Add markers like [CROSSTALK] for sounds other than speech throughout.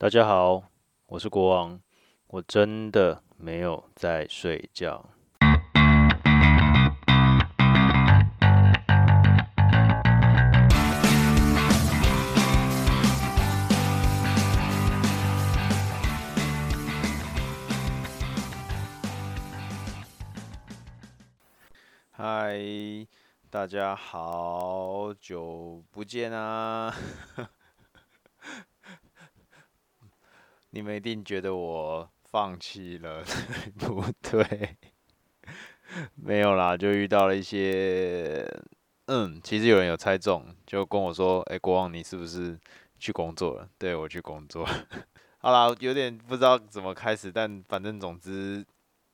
大家好，我是国王，我真的没有在睡觉。嗨，大家好久不见啊！你们一定觉得我放弃了，对 [LAUGHS] 不对？没有啦，就遇到了一些，嗯，其实有人有猜中，就跟我说：“哎，国王，你是不是去工作了？”对，我去工作。[LAUGHS] 好啦，有点不知道怎么开始，但反正总之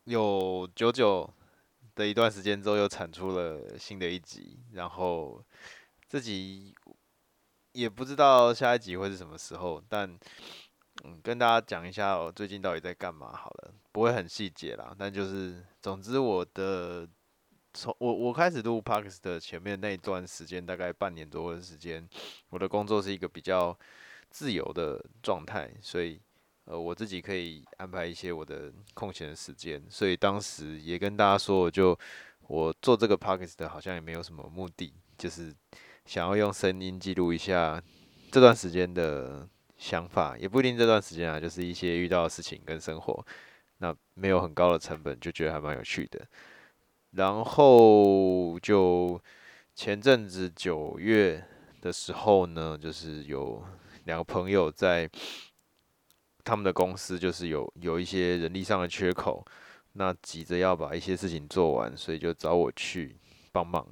有久久的一段时间之后，又产出了新的一集，然后这集也不知道下一集会是什么时候，但。嗯，跟大家讲一下我最近到底在干嘛好了，不会很细节啦，但就是总之我的从我我开始录 Podcast 的前面那一段时间，大概半年多的时间，我的工作是一个比较自由的状态，所以呃我自己可以安排一些我的空闲的时间，所以当时也跟大家说，我就我做这个 Podcast 好像也没有什么目的，就是想要用声音记录一下这段时间的。想法也不一定这段时间啊，就是一些遇到的事情跟生活，那没有很高的成本，就觉得还蛮有趣的。然后就前阵子九月的时候呢，就是有两个朋友在他们的公司，就是有有一些人力上的缺口，那急着要把一些事情做完，所以就找我去帮忙。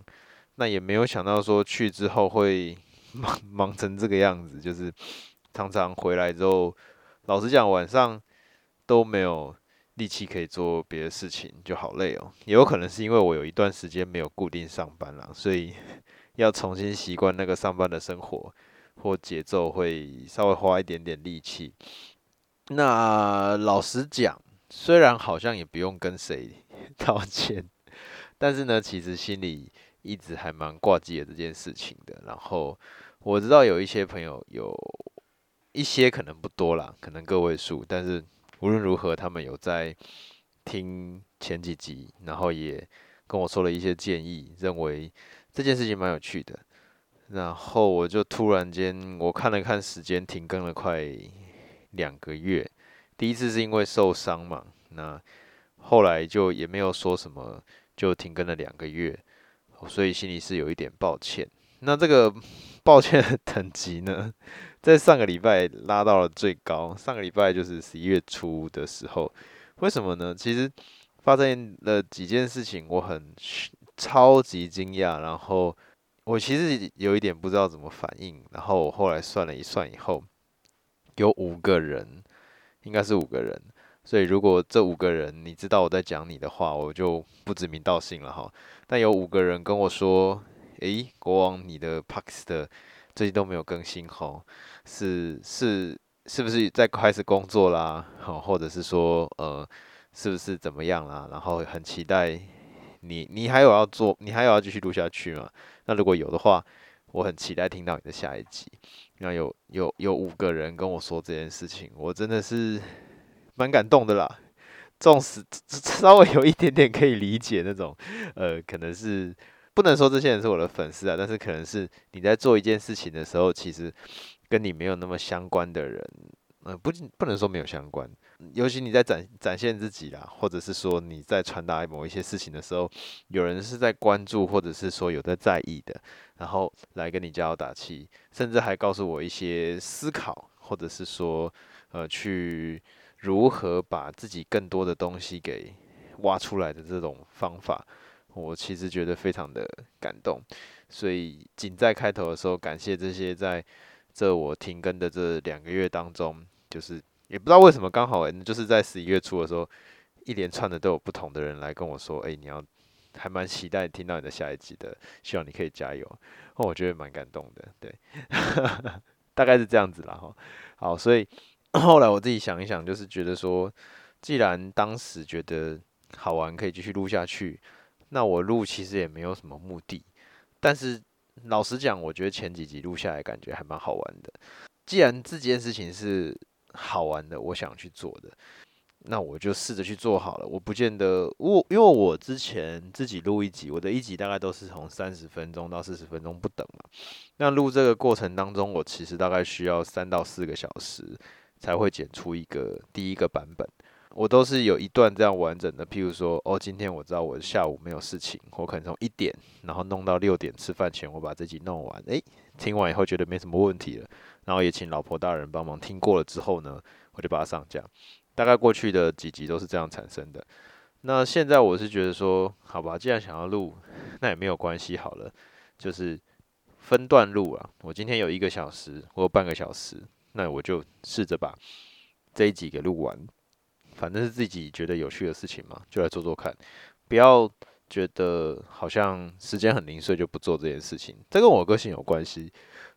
那也没有想到说去之后会忙忙成这个样子，就是。常常回来之后，老实讲，晚上都没有力气可以做别的事情，就好累哦。也有可能是因为我有一段时间没有固定上班了，所以 [LAUGHS] 要重新习惯那个上班的生活或节奏，会稍微花一点点力气。那老实讲，虽然好像也不用跟谁 [LAUGHS] 道歉，但是呢，其实心里一直还蛮挂记的这件事情的。然后我知道有一些朋友有。一些可能不多啦，可能个位数，但是无论如何，他们有在听前几集，然后也跟我说了一些建议，认为这件事情蛮有趣的。然后我就突然间，我看了看时间，停更了快两个月。第一次是因为受伤嘛，那后来就也没有说什么，就停更了两个月，所以心里是有一点抱歉。那这个抱歉的等级呢？在上个礼拜拉到了最高，上个礼拜就是十一月初的时候，为什么呢？其实发生了几件事情，我很超级惊讶，然后我其实有一点不知道怎么反应，然后我后来算了一算以后，有五个人，应该是五个人，所以如果这五个人你知道我在讲你的话，我就不指名道姓了哈。但有五个人跟我说，诶，国王，你的 Podcast 的最近都没有更新吼。是是是不是在开始工作啦？好，或者是说呃，是不是怎么样啦？然后很期待你，你还有要做，你还有要继续录下去吗？那如果有的话，我很期待听到你的下一集。那有有有五个人跟我说这件事情，我真的是蛮感动的啦。纵使 [LAUGHS] 稍微有一点点可以理解那种，呃，可能是不能说这些人是我的粉丝啊，但是可能是你在做一件事情的时候，其实。跟你没有那么相关的人，呃，不不能说没有相关，尤其你在展展现自己啦，或者是说你在传达某一些事情的时候，有人是在关注，或者是说有在在意的，然后来跟你加油打气，甚至还告诉我一些思考，或者是说，呃，去如何把自己更多的东西给挖出来的这种方法，我其实觉得非常的感动，所以仅在开头的时候感谢这些在。这我停更的这两个月当中，就是也不知道为什么刚好就是在十一月初的时候，一连串的都有不同的人来跟我说，哎，你要还蛮期待听到你的下一集的，希望你可以加油。哦，我觉得蛮感动的，对，[LAUGHS] 大概是这样子啦哈。好，所以后来我自己想一想，就是觉得说，既然当时觉得好玩，可以继续录下去，那我录其实也没有什么目的，但是。老实讲，我觉得前几集录下来感觉还蛮好玩的。既然这件事情是好玩的，我想去做的，那我就试着去做好了。我不见得我，因为我之前自己录一集，我的一集大概都是从三十分钟到四十分钟不等嘛。那录这个过程当中，我其实大概需要三到四个小时才会剪出一个第一个版本。我都是有一段这样完整的，譬如说，哦，今天我知道我下午没有事情，我可能从一点，然后弄到六点吃饭前，我把这集弄完。诶，听完以后觉得没什么问题了，然后也请老婆大人帮忙听过了之后呢，我就把它上架。大概过去的几集都是这样产生的。那现在我是觉得说，好吧，既然想要录，那也没有关系，好了，就是分段录啊。我今天有一个小时或半个小时，那我就试着把这一集给录完。反正是自己觉得有趣的事情嘛，就来做做看，不要觉得好像时间很零碎就不做这件事情。这跟我个性有关系，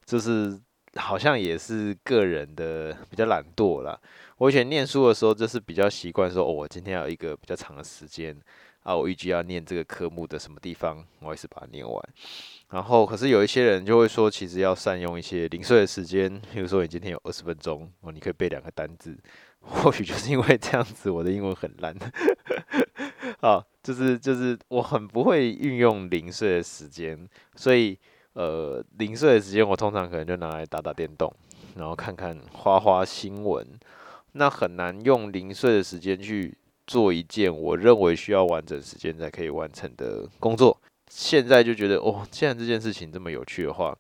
就是好像也是个人的比较懒惰啦。我以前念书的时候，就是比较习惯说，哦，我今天有一个比较长的时间啊，我预计要念这个科目的什么地方，我也是把它念完。然后，可是有一些人就会说，其实要善用一些零碎的时间，比如说你今天有二十分钟，哦，你可以背两个单字。[LAUGHS] 或许就是因为这样子，我的英文很烂。好，就是就是我很不会运用零碎的时间，所以呃，零碎的时间我通常可能就拿来打打电动，然后看看花花新闻。那很难用零碎的时间去做一件我认为需要完整时间才可以完成的工作。现在就觉得哦，既然这件事情这么有趣的话，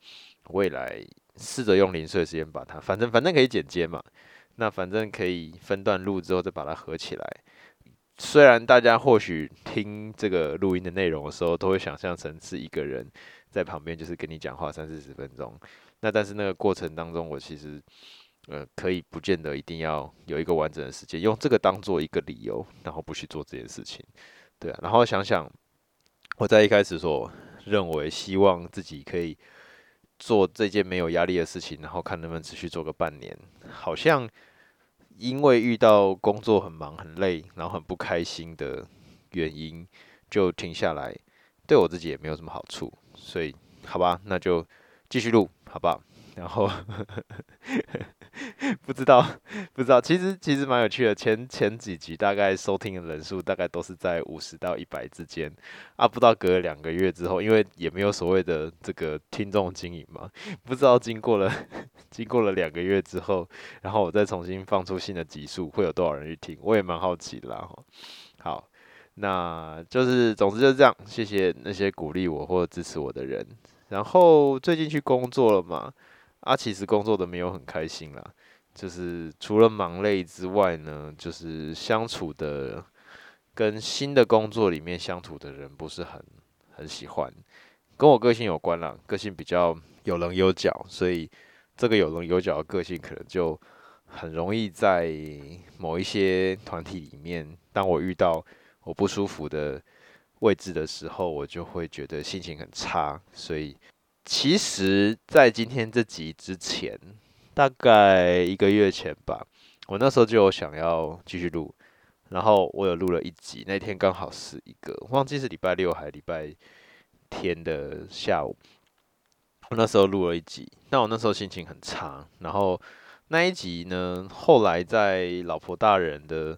未来试着用零碎时间把它，反正反正可以剪接嘛。那反正可以分段录之后再把它合起来。虽然大家或许听这个录音的内容的时候，都会想象成是一个人在旁边，就是跟你讲话三四十分钟。那但是那个过程当中，我其实呃可以不见得一定要有一个完整的时间，用这个当做一个理由，然后不去做这件事情。对啊，然后想想我在一开始所认为希望自己可以。做这件没有压力的事情，然后看能不能持续做个半年。好像因为遇到工作很忙很累，然后很不开心的原因，就停下来，对我自己也没有什么好处。所以，好吧，那就继续录，好不好？然后。不知道，不知道，其实其实蛮有趣的。前前几集大概收听的人数大概都是在五十到一百之间啊。不知道隔了两个月之后，因为也没有所谓的这个听众经营嘛，不知道经过了经过了两个月之后，然后我再重新放出新的集数，会有多少人去听？我也蛮好奇啦。好，那就是总之就是这样。谢谢那些鼓励我或支持我的人。然后最近去工作了嘛？啊，其实工作的没有很开心啦，就是除了忙累之外呢，就是相处的跟新的工作里面相处的人不是很很喜欢，跟我个性有关啦，个性比较有棱有角，所以这个有棱有角的个性可能就很容易在某一些团体里面，当我遇到我不舒服的位置的时候，我就会觉得心情很差，所以。其实，在今天这集之前，大概一个月前吧，我那时候就有想要继续录，然后我有录了一集，那天刚好是一个忘记是礼拜六还是礼拜天的下午，我那时候录了一集，但我那时候心情很差，然后那一集呢，后来在老婆大人的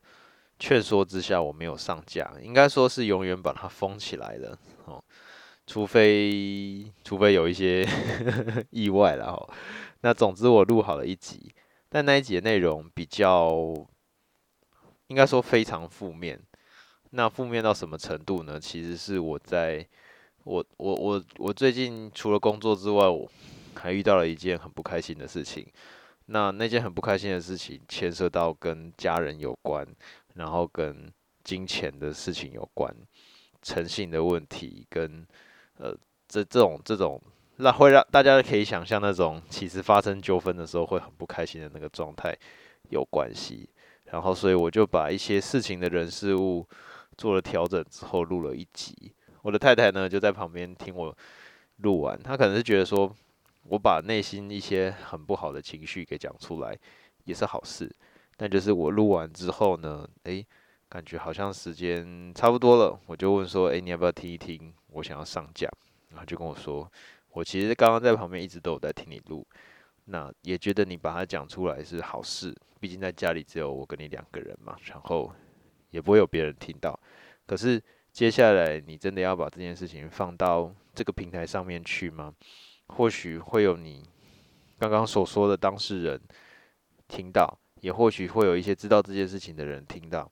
劝说之下，我没有上架，应该说是永远把它封起来了，除非除非有一些 [LAUGHS] 意外了哈，那总之我录好了一集，但那一集的内容比较，应该说非常负面。那负面到什么程度呢？其实是我在我我我我最近除了工作之外，我还遇到了一件很不开心的事情。那那件很不开心的事情牵涉到跟家人有关，然后跟金钱的事情有关，诚信的问题跟。呃，这这种这种，那会让大家可以想象那种其实发生纠纷的时候会很不开心的那个状态有关系。然后，所以我就把一些事情的人事物做了调整之后录了一集。我的太太呢就在旁边听我录完，她可能是觉得说我把内心一些很不好的情绪给讲出来也是好事。但就是我录完之后呢，诶，感觉好像时间差不多了，我就问说，诶，你要不要听一听？我想要上架，然后就跟我说，我其实刚刚在旁边一直都有在听你录，那也觉得你把它讲出来是好事，毕竟在家里只有我跟你两个人嘛，然后也不会有别人听到。可是接下来你真的要把这件事情放到这个平台上面去吗？或许会有你刚刚所说的当事人听到，也或许会有一些知道这件事情的人听到。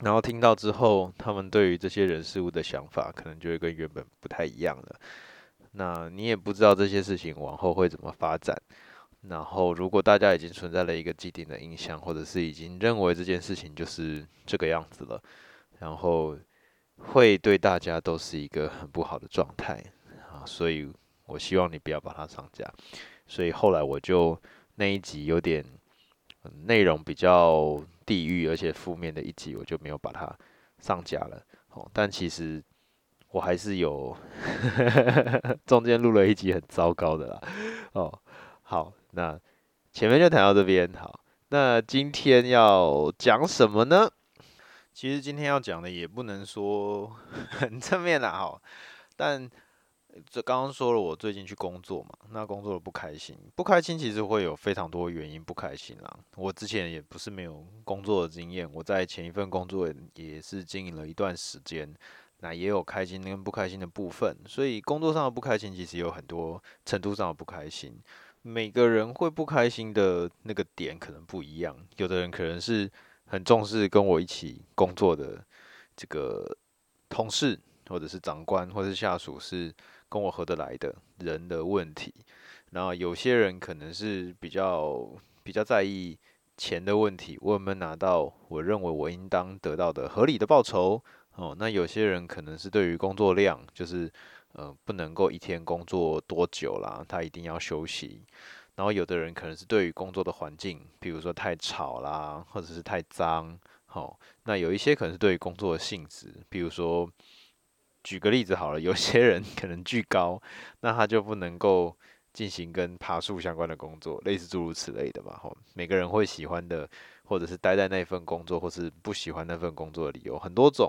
然后听到之后，他们对于这些人事物的想法，可能就会跟原本不太一样了。那你也不知道这些事情往后会怎么发展。然后，如果大家已经存在了一个既定的印象，或者是已经认为这件事情就是这个样子了，然后会对大家都是一个很不好的状态啊。所以我希望你不要把它上架。所以后来我就那一集有点内容比较。地狱而且负面的一集，我就没有把它上架了。哦，但其实我还是有 [LAUGHS] 中间录了一集很糟糕的啦。哦，好，那前面就谈到这边。好，那今天要讲什么呢？其实今天要讲的也不能说 [LAUGHS] 很正面啦，哈，但。这刚刚说了，我最近去工作嘛，那工作的不开心，不开心其实会有非常多原因不开心啦。我之前也不是没有工作的经验，我在前一份工作也是经营了一段时间，那也有开心跟不开心的部分。所以工作上的不开心其实有很多程度上的不开心，每个人会不开心的那个点可能不一样。有的人可能是很重视跟我一起工作的这个同事，或者是长官，或者是下属是。跟我合得来的人的问题，然后有些人可能是比较比较在意钱的问题，我有没有拿到我认为我应当得到的合理的报酬？哦，那有些人可能是对于工作量，就是呃不能够一天工作多久啦，他一定要休息。然后有的人可能是对于工作的环境，比如说太吵啦，或者是太脏。好，哦，那有一些可能是对于工作的性质，比如说。举个例子好了，有些人可能巨高，那他就不能够进行跟爬树相关的工作，类似诸如此类的嘛。吼，每个人会喜欢的，或者是待在那份工作，或是不喜欢那份工作的理由很多种。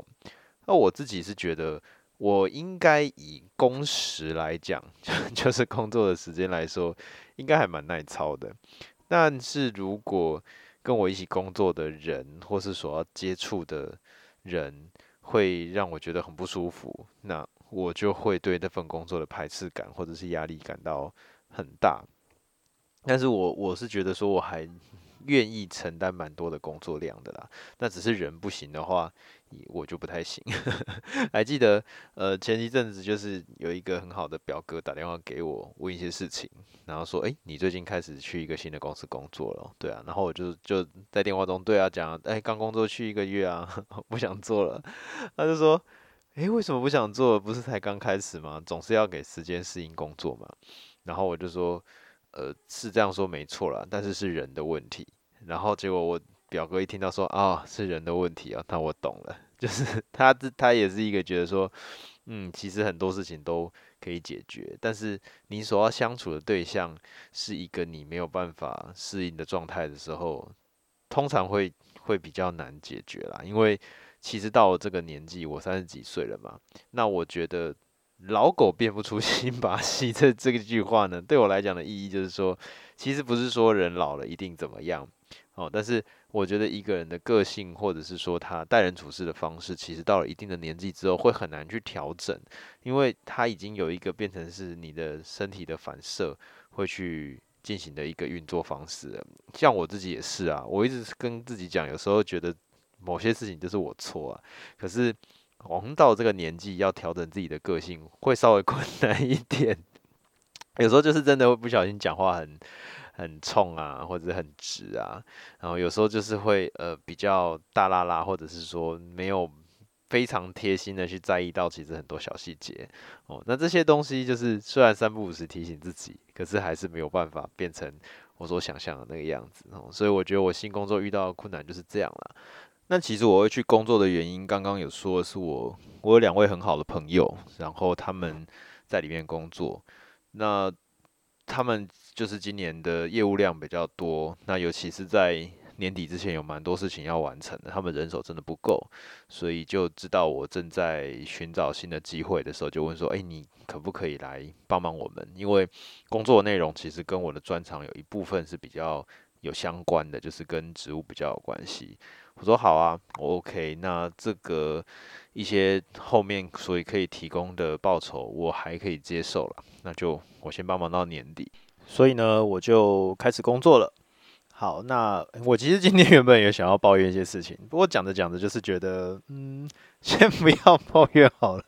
那我自己是觉得，我应该以工时来讲，[LAUGHS] 就是工作的时间来说，应该还蛮耐操的。但是如果跟我一起工作的人，或是所要接触的人，会让我觉得很不舒服，那我就会对那份工作的排斥感或者是压力感到很大。但是我我是觉得说我还愿意承担蛮多的工作量的啦。那只是人不行的话，我就不太行。[LAUGHS] 还记得呃前一阵子就是有一个很好的表哥打电话给我问一些事情，然后说诶，你最近开始去一个新的公司工作了，对啊，然后我就就在电话中对他讲，诶，刚工作去一个月啊，[LAUGHS] 不想做了。他就说诶，为什么不想做？不是才刚开始吗？总是要给时间适应工作嘛。然后我就说呃是这样说没错啦，但是是人的问题。然后结果我表哥一听到说啊、哦、是人的问题啊，那我懂了，[LAUGHS] 就是他他也是一个觉得说，嗯，其实很多事情都可以解决，但是你所要相处的对象是一个你没有办法适应的状态的时候，通常会会比较难解决啦。因为其实到了这个年纪，我三十几岁了嘛，那我觉得老狗变不出 [LAUGHS] 新把戏这这个句话呢，对我来讲的意义就是说，其实不是说人老了一定怎么样。哦，但是我觉得一个人的个性，或者是说他待人处事的方式，其实到了一定的年纪之后，会很难去调整，因为他已经有一个变成是你的身体的反射，会去进行的一个运作方式。像我自己也是啊，我一直跟自己讲，有时候觉得某些事情就是我错啊，可是我们到这个年纪要调整自己的个性，会稍微 [LAUGHS] 困难一点。有时候就是真的会不小心讲话很。很冲啊，或者很直啊，然后有时候就是会呃比较大拉拉，或者是说没有非常贴心的去在意到其实很多小细节哦。那这些东西就是虽然三不五时提醒自己，可是还是没有办法变成我所想象的那个样子哦。所以我觉得我新工作遇到的困难就是这样啦。那其实我会去工作的原因，刚刚有说是我我有两位很好的朋友，然后他们在里面工作，那他们。就是今年的业务量比较多，那尤其是在年底之前有蛮多事情要完成的，他们人手真的不够，所以就知道我正在寻找新的机会的时候，就问说：“哎，你可不可以来帮忙我们？”因为工作内容其实跟我的专长有一部分是比较有相关的，就是跟植物比较有关系。我说好啊，我 OK。那这个一些后面所以可以提供的报酬，我还可以接受了。那就我先帮忙到年底。所以呢，我就开始工作了。好，那我其实今天原本也想要抱怨一些事情，不过讲着讲着就是觉得，嗯，[LAUGHS] 先不要抱怨好了。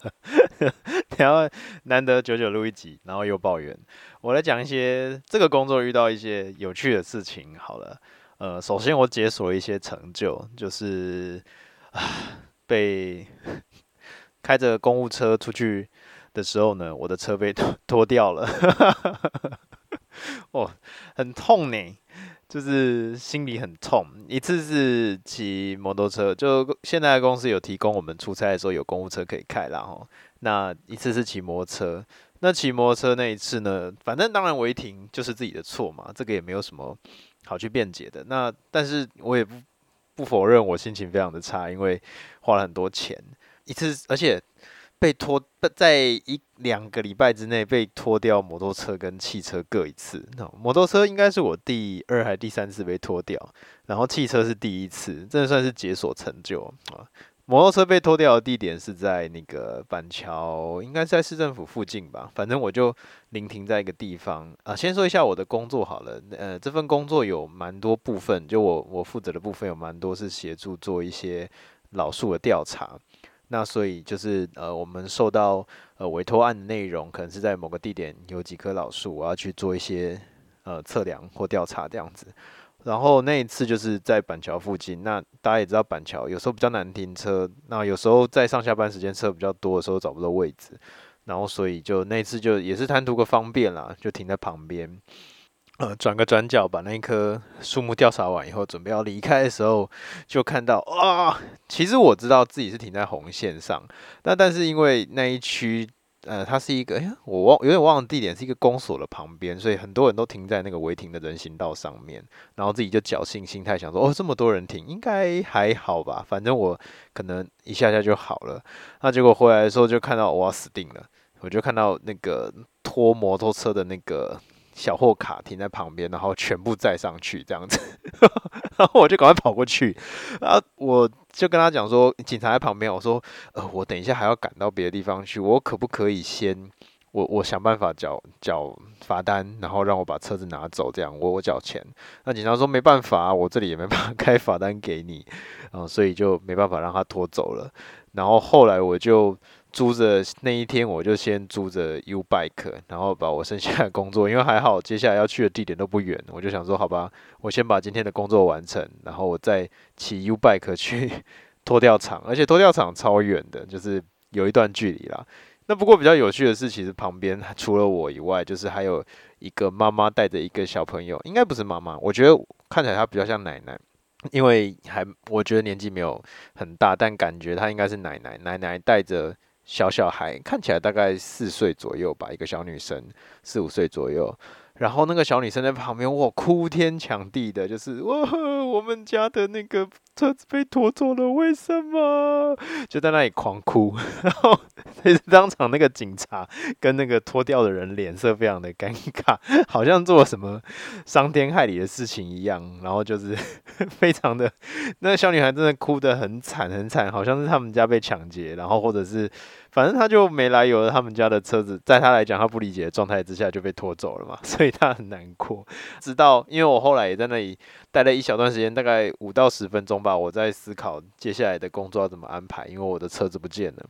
[LAUGHS] 然后难得九九录一集，然后又抱怨。我来讲一些这个工作遇到一些有趣的事情好了。呃，首先我解锁了一些成就，就是啊，被 [LAUGHS] 开着公务车出去的时候呢，我的车被拖拖掉了，[LAUGHS] 哦，很痛呢，就是心里很痛。一次是骑摩托车，就现在公司有提供我们出差的时候有公务车可以开啦齁。那一次是骑摩托车，那骑摩托车那一次呢，反正当然违停就是自己的错嘛，这个也没有什么。好去辩解的，那但是我也不不否认我心情非常的差，因为花了很多钱一次，而且被拖在一两个礼拜之内被拖掉摩托车跟汽车各一次，那摩托车应该是我第二还第三次被拖掉，然后汽车是第一次，这算是解锁成就啊。摩托车被拖掉的地点是在那个板桥，应该是在市政府附近吧。反正我就临停在一个地方啊。先说一下我的工作好了，呃，这份工作有蛮多部分，就我我负责的部分有蛮多是协助做一些老树的调查。那所以就是呃，我们受到呃委托案的内容，可能是在某个地点有几棵老树，我要去做一些呃测量或调查这样子。然后那一次就是在板桥附近，那大家也知道板桥有时候比较难停车，那有时候在上下班时间车比较多的时候找不到位置，然后所以就那次就也是贪图个方便啦，就停在旁边，呃，转个转角把那一棵树木调查完以后，准备要离开的时候，就看到啊，其实我知道自己是停在红线上，那但是因为那一区。呃，它是一个，哎，我忘有点忘了地点，是一个公所的旁边，所以很多人都停在那个违停的人行道上面，然后自己就侥幸心态想说，哦，这么多人停，应该还好吧，反正我可能一下下就好了。那结果回来的时候就看到，我死定了，我就看到那个拖摩托车的那个。小货卡停在旁边，然后全部载上去这样子，然后我就赶快跑过去，然后我就跟他讲说，警察在旁边，我说，呃，我等一下还要赶到别的地方去，我可不可以先，我我想办法缴缴罚单，然后让我把车子拿走，这样我我缴钱。那警察说没办法，我这里也没办法 [LAUGHS] 开罚单给你，然后所以就没办法让他拖走了。然后后来我就。租着那一天，我就先租着 U bike，然后把我剩下的工作，因为还好接下来要去的地点都不远，我就想说，好吧，我先把今天的工作完成，然后我再骑 U bike 去 [LAUGHS] 拖吊场，而且拖吊场超远的，就是有一段距离啦。那不过比较有趣的是，其实旁边除了我以外，就是还有一个妈妈带着一个小朋友，应该不是妈妈，我觉得看起来她比较像奶奶，因为还我觉得年纪没有很大，但感觉她应该是奶奶，奶奶带着。小小孩看起来大概四岁左右吧，一个小女生，四五岁左右。然后那个小女生在旁边，哇，哭天抢地的，就是哇，我们家的那个车子被拖走了，为什么？就在那里狂哭。[LAUGHS] 然后当场那个警察跟那个脱掉的人脸色非常的尴尬，好像做了什么伤天害理的事情一样。然后就是 [LAUGHS] 非常的，那个小女孩真的哭得很惨很惨，好像是他们家被抢劫，然后或者是。反正他就没来由的，他们家的车子，在他来讲，他不理解的状态之下就被拖走了嘛，[LAUGHS] 所以他很难过。直到因为我后来也在那里待了一小段时间，大概五到十分钟吧，我在思考接下来的工作要怎么安排，因为我的车子不见了，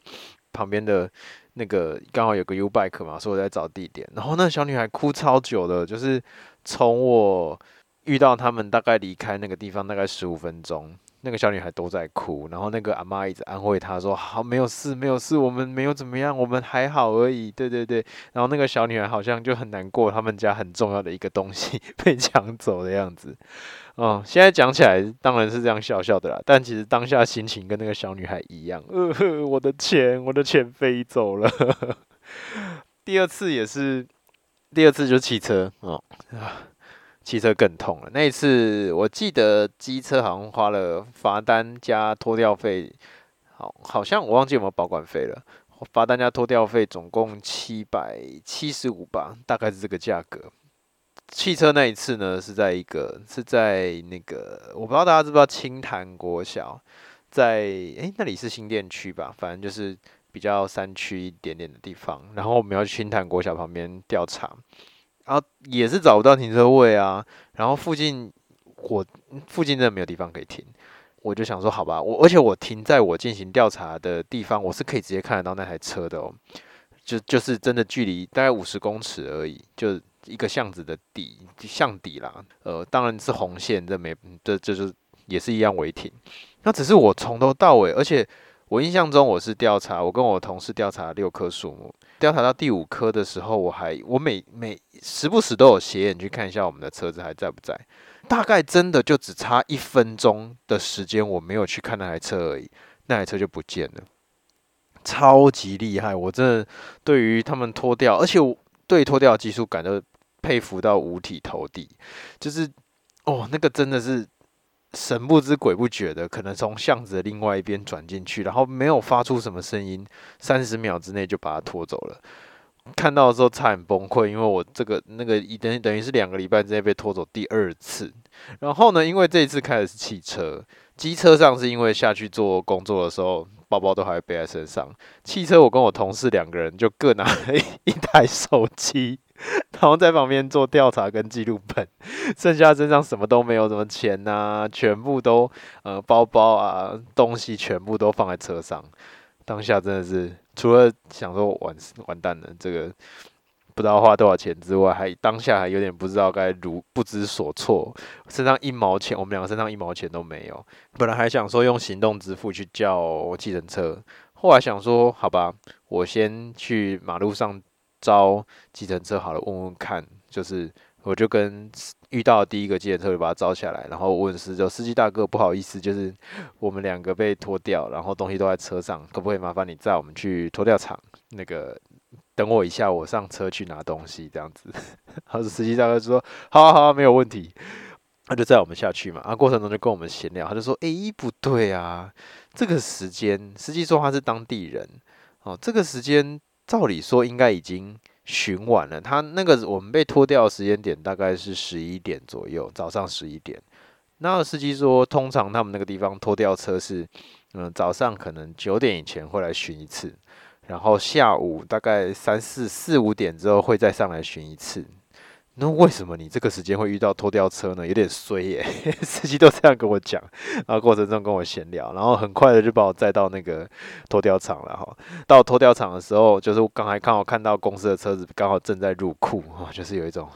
旁边的那个刚好有个 U bike 嘛，所以我在找地点。然后那小女孩哭超久的，就是从我遇到他们大概离开那个地方大概十五分钟。那个小女孩都在哭，然后那个阿妈一直安慰她说：“好，没有事，没有事，我们没有怎么样，我们还好而已。”对对对，然后那个小女孩好像就很难过，他们家很重要的一个东西 [LAUGHS] 被抢走的样子。哦，现在讲起来当然是这样笑笑的啦，但其实当下心情跟那个小女孩一样。呃，我的钱，我的钱飞走了。[LAUGHS] 第二次也是，第二次就汽车哦啊。汽车更痛了。那一次我记得机车好像花了罚单加拖吊费，好，好像我忘记有没有保管费了。罚单加拖吊费总共七百七十五吧，大概是这个价格。汽车那一次呢，是在一个是在那个我不知道大家知不知道青潭国小，在诶、那里是新店区吧，反正就是比较山区一点点的地方。然后我们要去青潭国小旁边调查，然后也是找不到停车位啊。然后附近我附近真的没有地方可以停，我就想说好吧，我而且我停在我进行调查的地方，我是可以直接看得到那台车的哦，就就是真的距离大概五十公尺而已，就。一个巷子的底，巷底啦，呃，当然是红线，这没，这这就是也是一样违停。那只是我从头到尾，而且我印象中我是调查，我跟我同事调查六棵树木，调查到第五棵的时候，我还我每每时不时都有斜眼去看一下我们的车子还在不在。大概真的就只差一分钟的时间，我没有去看那台车而已，那台车就不见了，超级厉害！我真的对于他们脱掉，而且我对拖吊技术感到。佩服到五体投地，就是哦，那个真的是神不知鬼不觉的，可能从巷子的另外一边转进去，然后没有发出什么声音，三十秒之内就把它拖走了。看到的时候差点崩溃，因为我这个那个一等等于是两个礼拜之内被拖走第二次。然后呢，因为这一次开的是汽车，机车上是因为下去做工作的时候，包包都还背在身上。汽车我跟我同事两个人就各拿了一台手机。然后在旁边做调查跟记录本，剩下身上什么都没有，什么钱呐、全部都呃包包啊东西全部都放在车上。当下真的是除了想说完完蛋了，这个不知道花多少钱之外，还当下还有点不知道该如不知所措，身上一毛钱，我们两个身上一毛钱都没有。本来还想说用行动支付去叫计程车，后来想说好吧，我先去马路上。招计程车好了，问问看，就是我就跟遇到第一个计程车就把他招下来，然后问司机司机大哥，不好意思，就是我们两个被拖掉，然后东西都在车上，可不可以麻烦你载我们去拖吊场？那个等我一下，我上车去拿东西，这样子。[LAUGHS] 然后司机大哥就说：好啊好啊，没有问题。他就载我们下去嘛，啊，过程中就跟我们闲聊，他就说：哎，不对啊，这个时间，司机说他是当地人，哦，这个时间。照理说应该已经巡完了，他那个我们被拖掉的时间点大概是十一点左右，早上十一点。那司机说，通常他们那个地方拖掉车是，嗯，早上可能九点以前会来巡一次，然后下午大概三四四五点之后会再上来巡一次。那为什么你这个时间会遇到拖吊车呢？有点衰耶，[LAUGHS] 司机都这样跟我讲，然后过程中跟我闲聊，然后很快的就把我载到那个拖吊场了哈。到拖吊场的时候，就是刚才刚好看到公司的车子刚好正在入库啊，就是有一种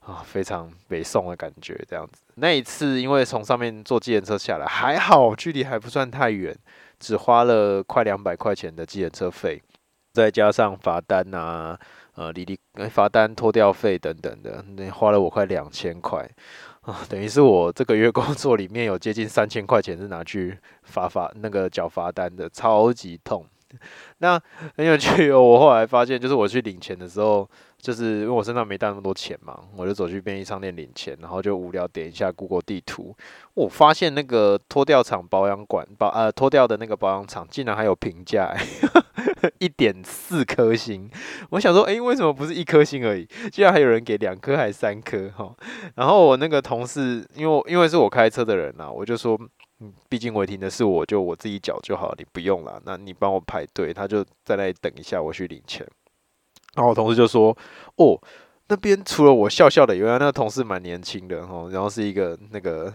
啊非常北宋的感觉这样子。那一次因为从上面坐计程车下来，还好距离还不算太远，只花了快两百块钱的计程车费，再加上罚单啊。呃，离离罚单、拖掉费等等的，那花了我快两千块啊，等于是我这个月工作里面有接近三千块钱是拿去罚罚那个缴罚单的，超级痛。[LAUGHS] 那很有趣哦，我后来发现，就是我去领钱的时候，就是因为我身上没带那么多钱嘛，我就走去便利商店领钱，然后就无聊点一下 Google 地图，我发现那个拖吊厂保养馆保呃拖吊的那个保养厂竟然还有评价。[LAUGHS] 一点四颗星，我想说，诶、为什么不是一颗星而已？竟然还有人给两颗还是三颗？哈，然后我那个同事，因为因为是我开车的人呐，我就说，嗯，毕竟违停的是我，就我自己缴就好，你不用了，那你帮我排队，他就在那里等一下，我去领钱。然后我同事就说，哦，那边除了我笑笑的，以外那个同事蛮年轻的哈，然后是一个那个。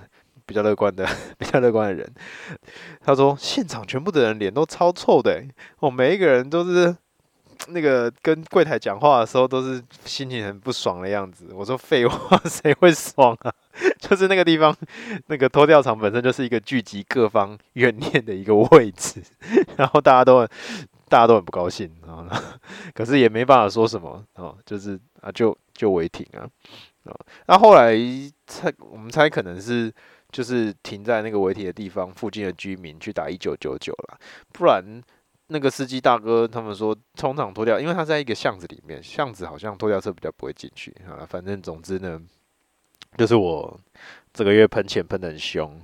比较乐观的，[LAUGHS] 比较乐观的人，他说现场全部的人脸都超臭的，哦，每一个人都是那个跟柜台讲话的时候都是心情很不爽的样子。我说废话，[LAUGHS] 谁会爽啊？[LAUGHS] 就是那个地方，那个脱掉场本身就是一个聚集各方怨念的一个位置，然后大家都很大家都很不高兴，然后呢，[LAUGHS] 可是也没办法说什么啊，就是啊，就就违停啊，啊，那后来猜我们猜可能是。就是停在那个违停的地方，附近的居民去打一九九九了，不然那个司机大哥他们说通常拖掉，因为他在一个巷子里面，巷子好像拖吊车比较不会进去啊。反正总之呢，就是我这个月喷钱喷得很凶。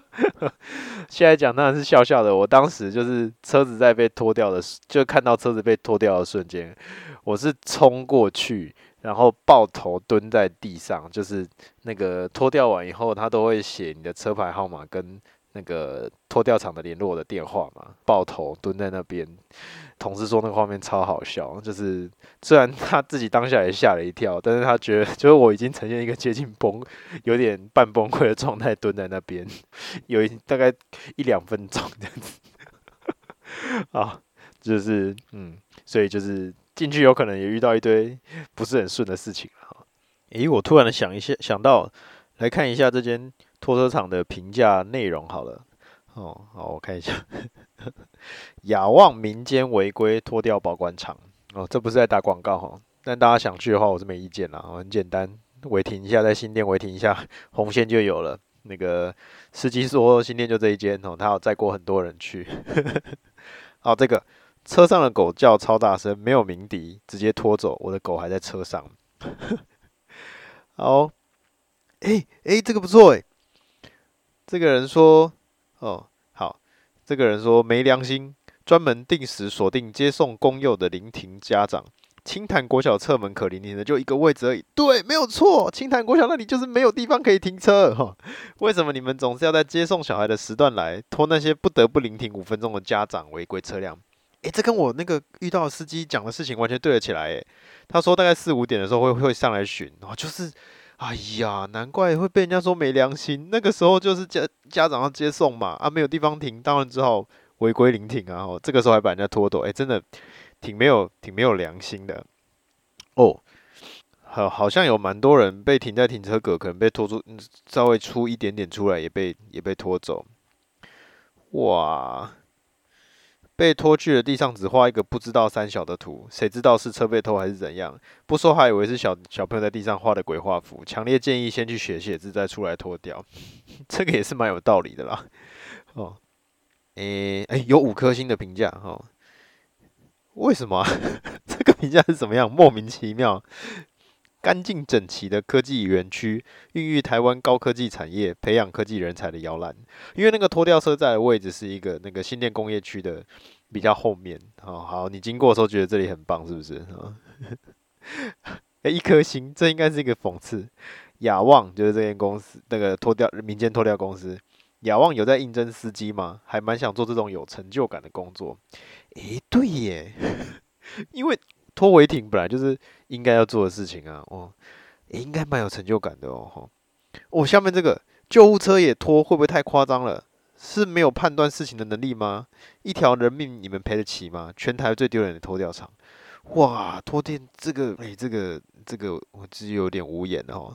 [LAUGHS] 现在讲当然是笑笑的，我当时就是车子在被拖掉的，就看到车子被拖掉的瞬间，我是冲过去。然后抱头蹲在地上，就是那个拖掉完以后，他都会写你的车牌号码跟那个拖吊厂的联络的电话嘛。抱头蹲在那边，同事说那个画面超好笑，就是虽然他自己当下也吓了一跳，但是他觉得 [LAUGHS] 就是我已经呈现一个接近崩、有点半崩溃的状态，蹲在那边有一大概一两分钟这样子。[LAUGHS] 啊，就是嗯，所以就是。进去有可能也遇到一堆不是很顺的事情哈。诶，我突然的想一下，想到来看一下这间拖车厂的评价内容好了。哦，好，我看一下。[LAUGHS] 雅望民间违规拖吊保管厂。哦，这不是在打广告哈，但大家想去的话，我是没意见啦。很简单，违停一下，在新店违停一下，[LAUGHS] 红线就有了。那个司机说新店就这一间哦，他有载过很多人去。[LAUGHS] 好，这个。车上的狗叫超大声，没有鸣笛，直接拖走。我的狗还在车上。好，哎、欸、哎、欸，这个不错哎。这个人说，哦，好，这个人说没良心，专门定时锁定接送公幼的临停家长。清潭国小侧门可临停的就一个位置而已。对，没有错，清潭国小那里就是没有地方可以停车。哈，为什么你们总是要在接送小孩的时段来拖那些不得不临停五分钟的家长违规车辆？诶，这跟我那个遇到的司机讲的事情完全对得起来。诶，他说大概四五点的时候会会上来巡，然后就是，哎呀，难怪会被人家说没良心。那个时候就是家家长要接送嘛，啊，没有地方停，当然只好违规临停啊。这个时候还把人家拖走，诶，真的挺没有挺没有良心的。哦，好，好像有蛮多人被停在停车格，可能被拖出稍微出一点点出来，也被也被拖走。哇！被拖去了地上，只画一个不知道三小的图，谁知道是车被偷还是怎样？不说还以为是小小朋友在地上画的鬼画符。强烈建议先去学写字，再出来拖掉。[LAUGHS] 这个也是蛮有道理的啦。哦，诶、诶、有五颗星的评价哦。为什么、[LAUGHS] 这个评价是怎么样？莫名其妙。干净整齐的科技园区，孕育台湾高科技产业、培养科技人才的摇篮。因为那个拖吊车在的位置是一个那个新店工业区的比较后面。好好，你经过的时候觉得这里很棒，是不是？啊，[LAUGHS] 哎，一颗星，这应该是一个讽刺。雅望就是这间公司，那个拖吊民间拖吊公司。雅望有在应征司机吗？还蛮想做这种有成就感的工作。诶，对耶，[LAUGHS] 因为。拖违停本来就是应该要做的事情啊，哦，欸、应该蛮有成就感的哦，哦，哦，下面这个救护车也拖，会不会太夸张了？是没有判断事情的能力吗？一条人命你们赔得起吗？全台最丢脸的拖吊厂，哇，拖电这个，哎、这个这个我自己有点无言哦。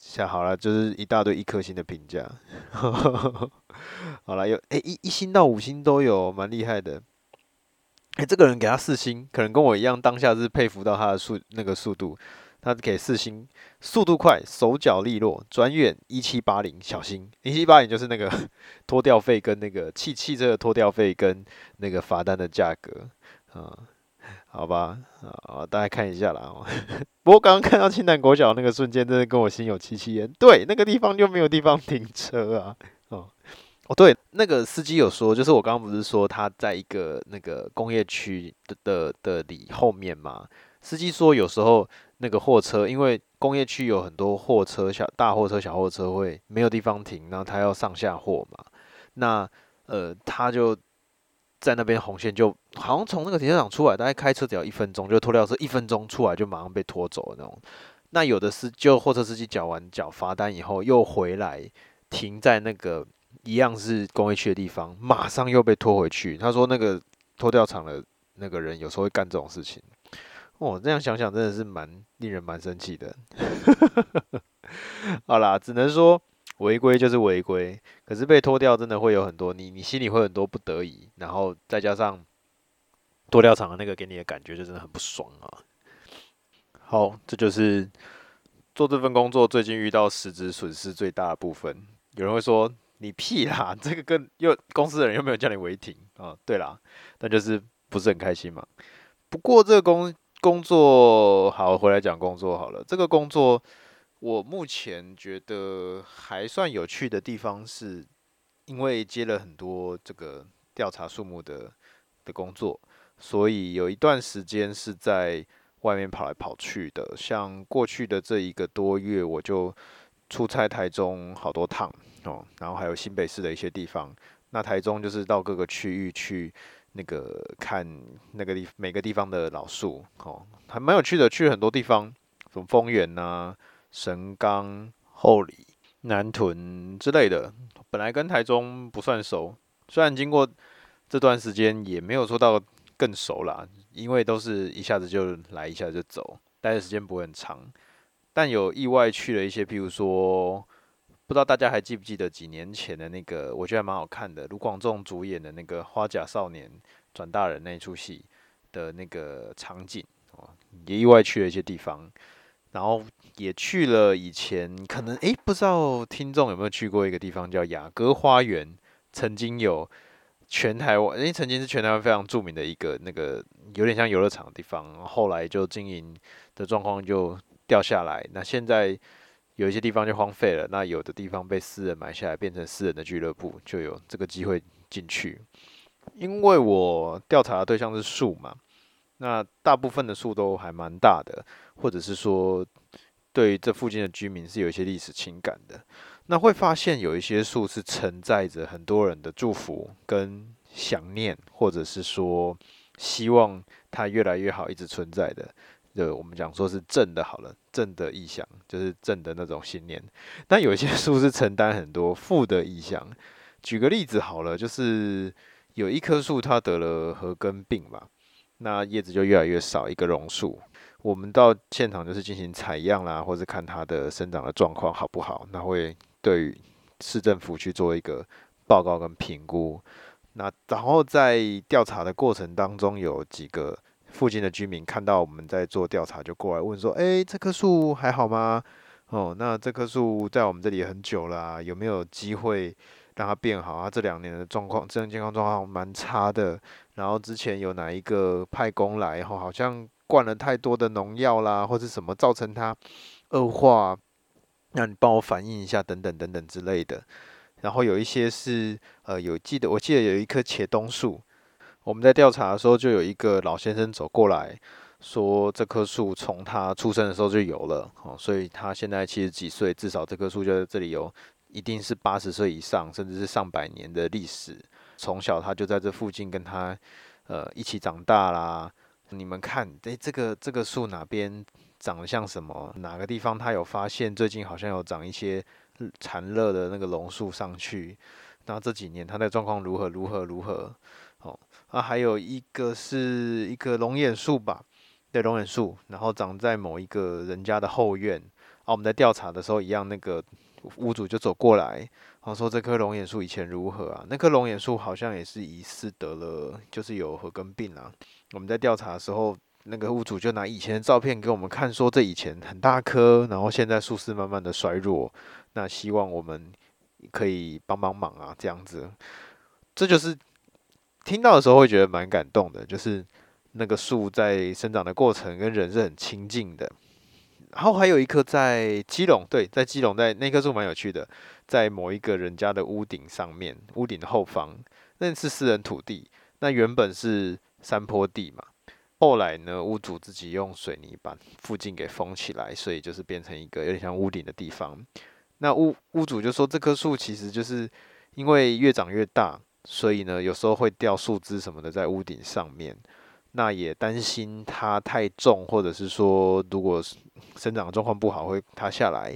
下好了，就是一大堆一颗星的评价，[LAUGHS] 好了，有哎、一一星到五星都有，蛮厉害的。哎，这个人给他四星，可能跟我一样，当下是佩服到他的速那个速度，他给四星，速度快，手脚利落，转眼一七八零，小心一七八零就是那个 [LAUGHS] 拖吊费跟那个汽汽车的拖吊费跟那个罚单的价格啊，好吧，啊，大家看一下啦。[LAUGHS] 不过刚刚看到清潭国小那个瞬间，真的跟我心有戚戚焉。对，那个地方就没有地方停车啊，哦。对，那个司机有说，就是我刚刚不是说他在一个那个工业区的的的里后面嘛？司机说有时候那个货车，因为工业区有很多货车，小大货车、小货车会没有地方停，然后他要上下货嘛。那呃，他就在那边红线，就好像从那个停车场出来，大概开车只要一分钟，就拖吊车一分钟出来就马上被拖走那种。那有的是就货车司机缴完缴罚单以后，又回来停在那个。一样是工业区的地方，马上又被拖回去。他说那个拖吊场的那个人有时候会干这种事情。哦，这样想想真的是蛮令人蛮生气的。[LAUGHS] 好啦，只能说违规就是违规，可是被拖吊真的会有很多，你你心里会很多不得已，然后再加上拖吊场的那个给你的感觉就真的很不爽啊。好，这就是做这份工作最近遇到实质损失最大的部分。有人会说。你屁啦！这个跟又公司的人又没有叫你违停啊？对啦，那就是不是很开心嘛。不过这个工工作好，回来讲工作好了。这个工作我目前觉得还算有趣的地方，是因为接了很多这个调查树木的的工作，所以有一段时间是在外面跑来跑去的。像过去的这一个多月，我就出差台中好多趟哦，然后还有新北市的一些地方。那台中就是到各个区域去那个看那个地每个地方的老树哦，还蛮有趣的。去了很多地方，什么丰原呐。神冈、后里、南屯之类的，本来跟台中不算熟，虽然经过这段时间也没有说到更熟啦，因为都是一下子就来，一下就走，待的时间不会很长。但有意外去了一些，譬如说，不知道大家还记不记得几年前的那个，我觉得蛮好看的，卢广仲主演的那个《花甲少年转大人》那一出戏的那个场景哦，也意外去了一些地方。然后也去了以前可能诶，不知道听众有没有去过一个地方叫雅阁花园，曾经有全台湾诶，曾经是全台湾非常著名的一个那个有点像游乐场的地方，后来就经营的状况就掉下来。那现在有一些地方就荒废了，那有的地方被私人买下来变成私人的俱乐部，就有这个机会进去。因为我调查的对象是树嘛。那大部分的树都还蛮大的，或者是说，对这附近的居民是有一些历史情感的。那会发现有一些树是承载着很多人的祝福跟想念，或者是说希望它越来越好，一直存在的。就我们讲说是正的，好了，正的意向就是正的那种信念。但有一些树是承担很多负的意向。举个例子好了，就是有一棵树它得了褐根病嘛。那叶子就越来越少，一个榕树，我们到现场就是进行采样啦，或者看它的生长的状况好不好，那会对市政府去做一个报告跟评估。那然后在调查的过程当中，有几个附近的居民看到我们在做调查，就过来问说：“诶，这棵树还好吗？哦，那这棵树在我们这里很久了，有没有机会让它变好啊？这两年的状况，自然健康状况蛮差的。”然后之前有哪一个派工来，后好像灌了太多的农药啦，或者什么造成它恶化，那你帮我反映一下，等等等等之类的。然后有一些是呃有记得，我记得有一棵茄冬树，我们在调查的时候就有一个老先生走过来说，这棵树从他出生的时候就有了，哦，所以他现在七十几岁，至少这棵树就在这里有一定是八十岁以上，甚至是上百年的历史。从小他就在这附近跟他，呃，一起长大啦。你们看，诶，这个这个树哪边长得像什么？哪个地方他有发现？最近好像有长一些残热的那个榕树上去。那这几年他的状况如何？如何？如何？啊，还有一个是一个龙眼树吧？对，龙眼树，然后长在某一个人家的后院。啊，我们在调查的时候一样，那个屋主就走过来。然后说这棵龙眼树以前如何啊？那棵龙眼树好像也是疑似得了，就是有褐根病啊。我们在调查的时候，那个屋主就拿以前的照片给我们看，说这以前很大棵，然后现在树势慢慢的衰弱。那希望我们可以帮帮忙啊，这样子。这就是听到的时候会觉得蛮感动的，就是那个树在生长的过程跟人是很亲近的。然后还有一棵在基隆，对，在基隆，在那棵树蛮有趣的，在某一个人家的屋顶上面，屋顶的后方，那是私人土地，那原本是山坡地嘛，后来呢，屋主自己用水泥把附近给封起来，所以就是变成一个有点像屋顶的地方。那屋屋主就说，这棵树其实就是因为越长越大，所以呢，有时候会掉树枝什么的在屋顶上面。那也担心它太重，或者是说，如果生长状况不好会塌下来。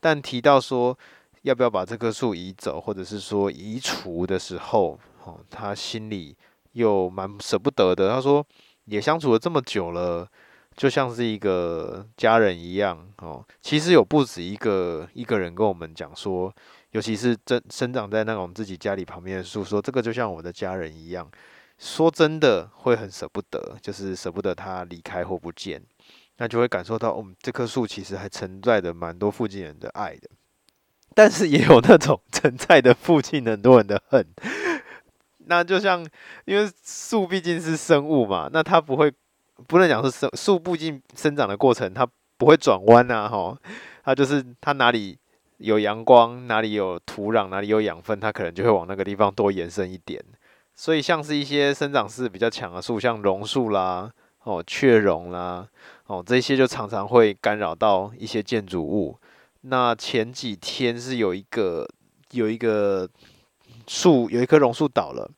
但提到说要不要把这棵树移走，或者是说移除的时候，哦，他心里又蛮舍不得的。他说也相处了这么久了，就像是一个家人一样哦。其实有不止一个一个人跟我们讲说，尤其是真生长在那种自己家里旁边的树，说这个就像我的家人一样。说真的，会很舍不得，就是舍不得它离开或不见，那就会感受到，哦，这棵树其实还承载着蛮多附近人的爱的，但是也有那种 [LAUGHS] 承载的附近很多人的恨。那就像，因为树毕竟是生物嘛，那它不会，不能讲是生树，毕竟生长的过程它不会转弯呐，哈。它就是它哪里有阳光，哪里有土壤，哪里有养分，它可能就会往那个地方多延伸一点。所以像是一些生长势比较强的树，像榕树啦、哦雀榕啦、哦这些就常常会干扰到一些建筑物。那前几天是有一个有一个树，有一棵榕树倒了，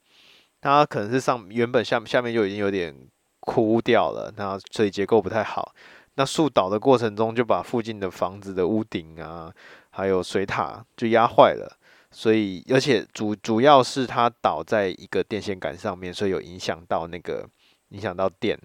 它可能是上原本下下面就已经有点枯掉了，那所以结构不太好。那树倒的过程中，就把附近的房子的屋顶啊，还有水塔就压坏了。所以而且主主要是它倒在一个电线杆上面，所以有影响到那个影响到电。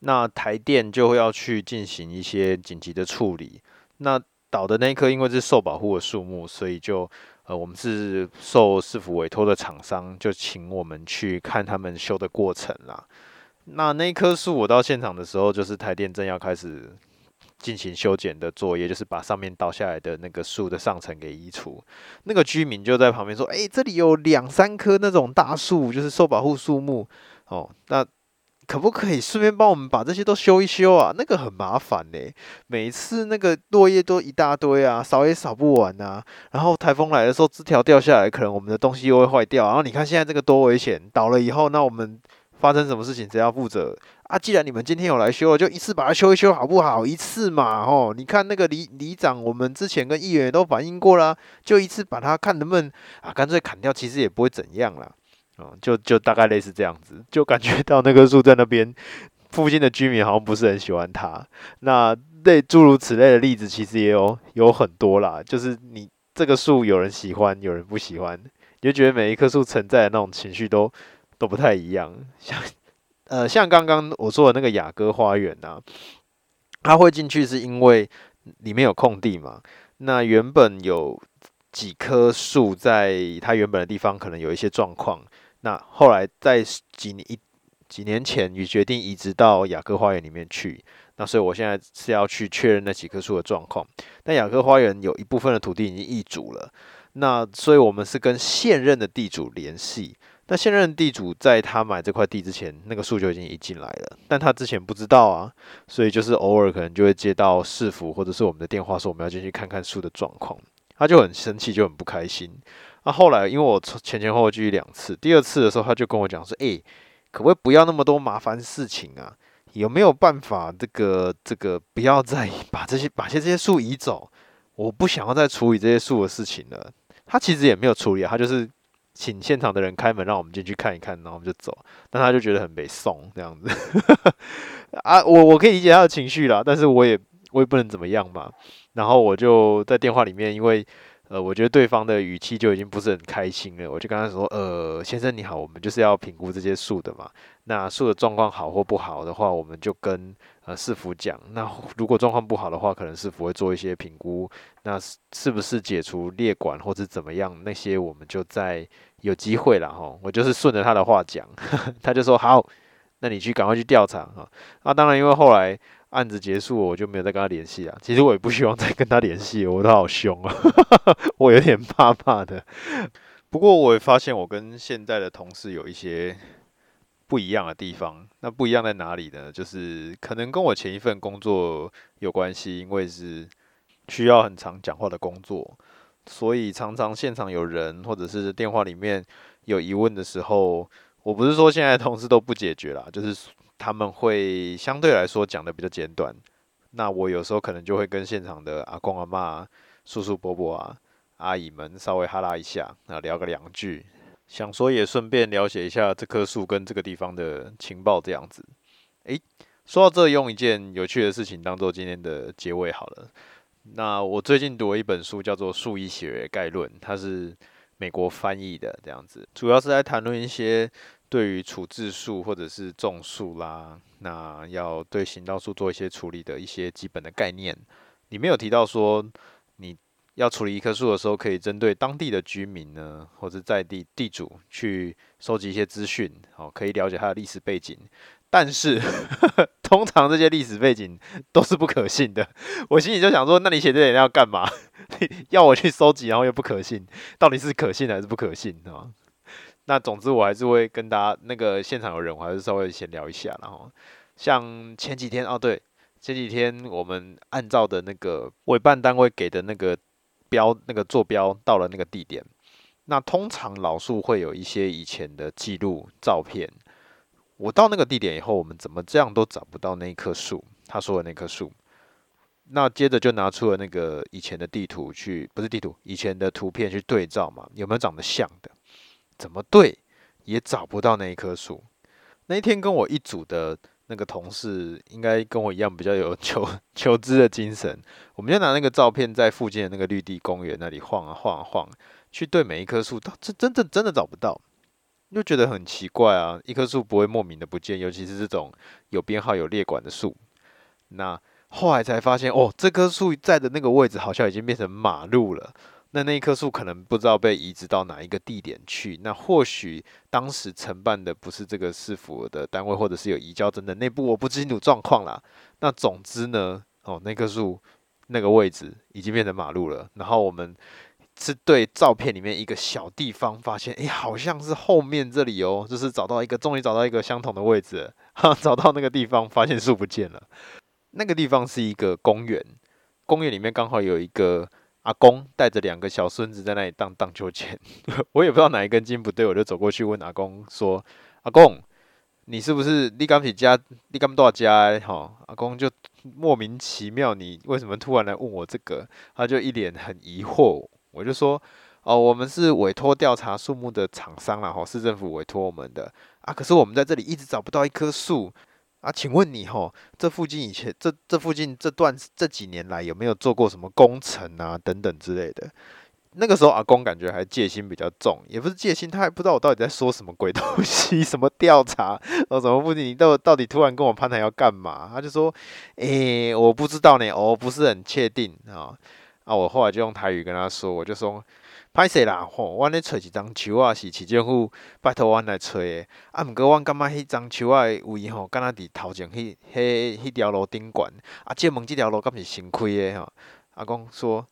那台电就会要去进行一些紧急的处理。那倒的那一棵，因为是受保护的树木，所以就呃，我们是受市府委托的厂商，就请我们去看他们修的过程啦。那那棵树，我到现场的时候，就是台电正要开始进行修剪的作业，就是把上面倒下来的那个树的上层给移除。那个居民就在旁边说：“欸，这里有两三棵那种大树，就是受保护树木哦。”那可不可以顺便帮我们把这些都修一修啊？那个很麻烦呢，每次那个落叶都一大堆啊，扫也扫不完啊。然后台风来的时候，枝条掉下来，可能我们的东西又会坏掉。然后你看现在这个多危险，倒了以后，那我们发生什么事情谁要负责啊？既然你们今天有来修，就一次把它修一修好不好？一次嘛，哦，你看那个里里长，我们之前跟议员也都反映过了，就一次把它看能不能啊，干脆砍掉，其实也不会怎样啦。就就大概类似这样子，就感觉到那棵树在那边，附近的居民好像不是很喜欢它。那类诸如此类的例子，其实也有有很多啦。就是你这个树有人喜欢，有人不喜欢，你就觉得每一棵树存在的那种情绪都都不太一样。像呃，像刚刚我说的那个雅阁花园啊，它会进去是因为里面有空地嘛。那原本有几棵树在它原本的地方，可能有一些状况。那后来在几年一几年前，你决定移植到雅阁花园里面去。那所以我现在是要去确认那几棵树的状况。那雅阁花园有一部分的土地已经易主了，那所以我们是跟现任的地主联系。那现任地主在他买这块地之前，那个树就已经移进来了，但他之前不知道啊，所以就是偶尔可能就会接到市府或者是我们的电话，说我们要进去看看树的状况，他就很生气，就很不开心。那、后来，因为我前前后后去两次，第二次的时候，他就跟我讲说：“诶、可不可以不要那么多麻烦事情啊？有没有办法，这个这个不要再把这些把这些树移走？我不想要再处理这些树的事情了。”他其实也没有处理，他就是请现场的人开门让我们进去看一看，然后我们就走。但他就觉得很没送这样子 [LAUGHS] 啊，我我可以理解他的情绪啦，但是我也我也不能怎么样嘛。然后我就在电话里面，因为。呃，我觉得对方的语气就已经不是很开心了。我就跟他说：“呃，先生你好，我们就是要评估这些树的嘛。那树的状况好或不好的话，我们就跟呃市府讲。那如果状况不好的话，可能市府会做一些评估。那是不是解除列管或者怎么样？那些我们就再有机会了哈。我就是顺着他的话讲，[LAUGHS] 他就说好，那你去赶快去调查哈。那当然，因为后来。案子结束，我就没有再跟他联系了。其实我也不希望再跟他联系，我都好凶啊，[LAUGHS] 我有点怕怕的。不过我也发现我跟现在的同事有一些不一样的地方。那不一样在哪里呢？就是可能跟我前一份工作有关系，因为是需要很常讲话的工作，所以常常现场有人或者是电话里面有疑问的时候，我不是说现在同事都不解决啦，就是。他们会相对来说讲得比较简短，那我有时候可能就会跟现场的阿公阿嬷、叔叔伯伯啊、阿姨们稍微哈拉一下，啊聊个两句，想说也顺便了解一下这棵树跟这个地方的情报这样子。诶，说到这，用一件有趣的事情当做今天的结尾好了。那我最近读了一本书，叫做《树医学概论》，它是美国翻译的这样子，主要是在谈论一些。对于处置树或者是种树啦，那要对行道树做一些处理的一些基本的概念，里面有提到说，你要处理一棵树的时候，可以针对当地的居民呢，或者在地地主去收集一些资讯，哦，可以了解它的历史背景。但是 [LAUGHS] 通常这些历史背景都是不可信的。我心里就想说，那你写这点要干嘛？[LAUGHS] 要我去收集，然后又不可信，到底是可信还是不可信啊？那总之，我还是会跟大家那个现场有人，我还是稍微闲聊一下。然后，像前几天哦，对，前几天我们按照的那个委办单位给的那个标，那个坐标到了那个地点。那通常老树会有一些以前的记录照片。我到那个地点以后，我们怎么这样都找不到那一棵树？他说的那棵树。那接着就拿出了那个以前的地图去，不是地图，以前的图片去对照嘛，有没有长得像的？怎么对也找不到那一棵树。那一天跟我一组的。那个同事应该跟我一样比较有求 [LAUGHS] 求知的精神，我们就拿那个照片在附近的那个绿地公园那里晃啊晃啊晃，去对每一棵树，这真的真的找不到，就觉得很奇怪啊，一棵树不会莫名的不见，尤其是这种有编号有列管的树。那后来才发现，哦，这棵树在的那个位置好像已经变成马路了。那那一棵树可能不知道被移植到哪一个地点去，那或许当时承办的不是这个市府的单位，或者是有移交证的内部我不清楚状况啦。那总之呢，哦，那棵树那个位置已经变成马路了。然后我们是对照片里面一个小地方发现，诶，好像是后面这里哦，就是找到一个，终于找到一个相同的位置，哈，[LAUGHS] 找到那个地方，发现树不见了。那个地方是一个公园，公园里面刚好有一个。阿公带着两个小孙子在那里荡荡秋千，[LAUGHS] 我也不知道哪一根筋不对，我就走过去问阿公说：“阿公，你是不是立刚去家？立刚到家？”哈，阿公就莫名其妙，你为什么突然来问我这个？他就一脸很疑惑。我就说：“哦，我们是委托调查树木的厂商啦，哈，市政府委托我们的啊。可是我们在这里一直找不到一棵树。”啊，请问你吼，这附近以前这这附近这段这几年来有没有做过什么工程啊等等之类的？那个时候阿公感觉还戒心比较重，也不是戒心，他还不知道我到底在说什么鬼东西，[LAUGHS] 什么调查，哦，什么附近你到到底突然跟我攀谈要干嘛？他就说，诶、我不知道呢，我不是很确定啊。啊，我后来就用台语跟他说，我就说。歹势啦，吼！阮咧找一张树仔，是市政府拜托阮来找的。啊，毋过阮感觉迄张树仔的位吼，敢若伫头前迄、迄、迄条路顶悬。啊，借问即条路敢是新开的吼？阿公说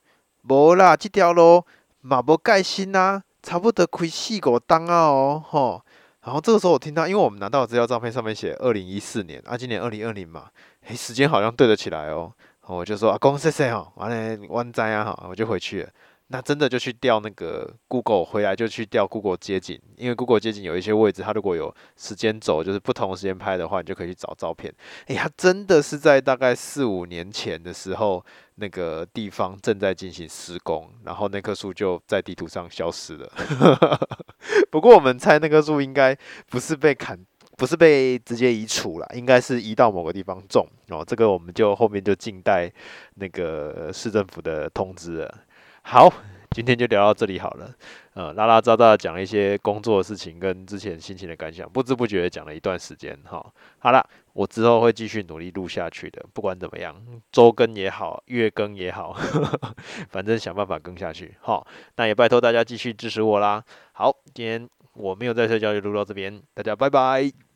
无啦，即条路嘛无盖新啊，差不多开四五档啊哦，吼。然后这个时候我听到，因为我们拿到的资料照片上面写二零一四年，啊，今年二零二零嘛，诶，时间好像对得起来哦。我就说阿公谢谢吼，完了阮知啊吼，我就回去了。那真的就去调那个 Google 回来，就去调 Google 街景，因为 Google 街景有一些位置，它如果有时间轴，就是不同时间拍的话，你就可以去找照片。哎呀，真的是在大概四五年前的时候，那个地方正在进行施工，然后那棵树就在地图上消失了。[LAUGHS] 不过我们猜那棵树应该不是被砍，不是被直接移除了，应该是移到某个地方种哦。这个我们就后面就静待那个市政府的通知了。好，今天就聊到这里好了。呃，拉拉杂杂讲一些工作的事情跟之前心情的感想，不知不觉讲了一段时间哈。好了，我之后会继续努力录下去的，不管怎么样，周更也好，月更也好，呵 [LAUGHS] 呵反正想办法更下去。哈，那也拜托大家继续支持我啦。好，今天我没有在睡觉，就录到这边，大家拜拜。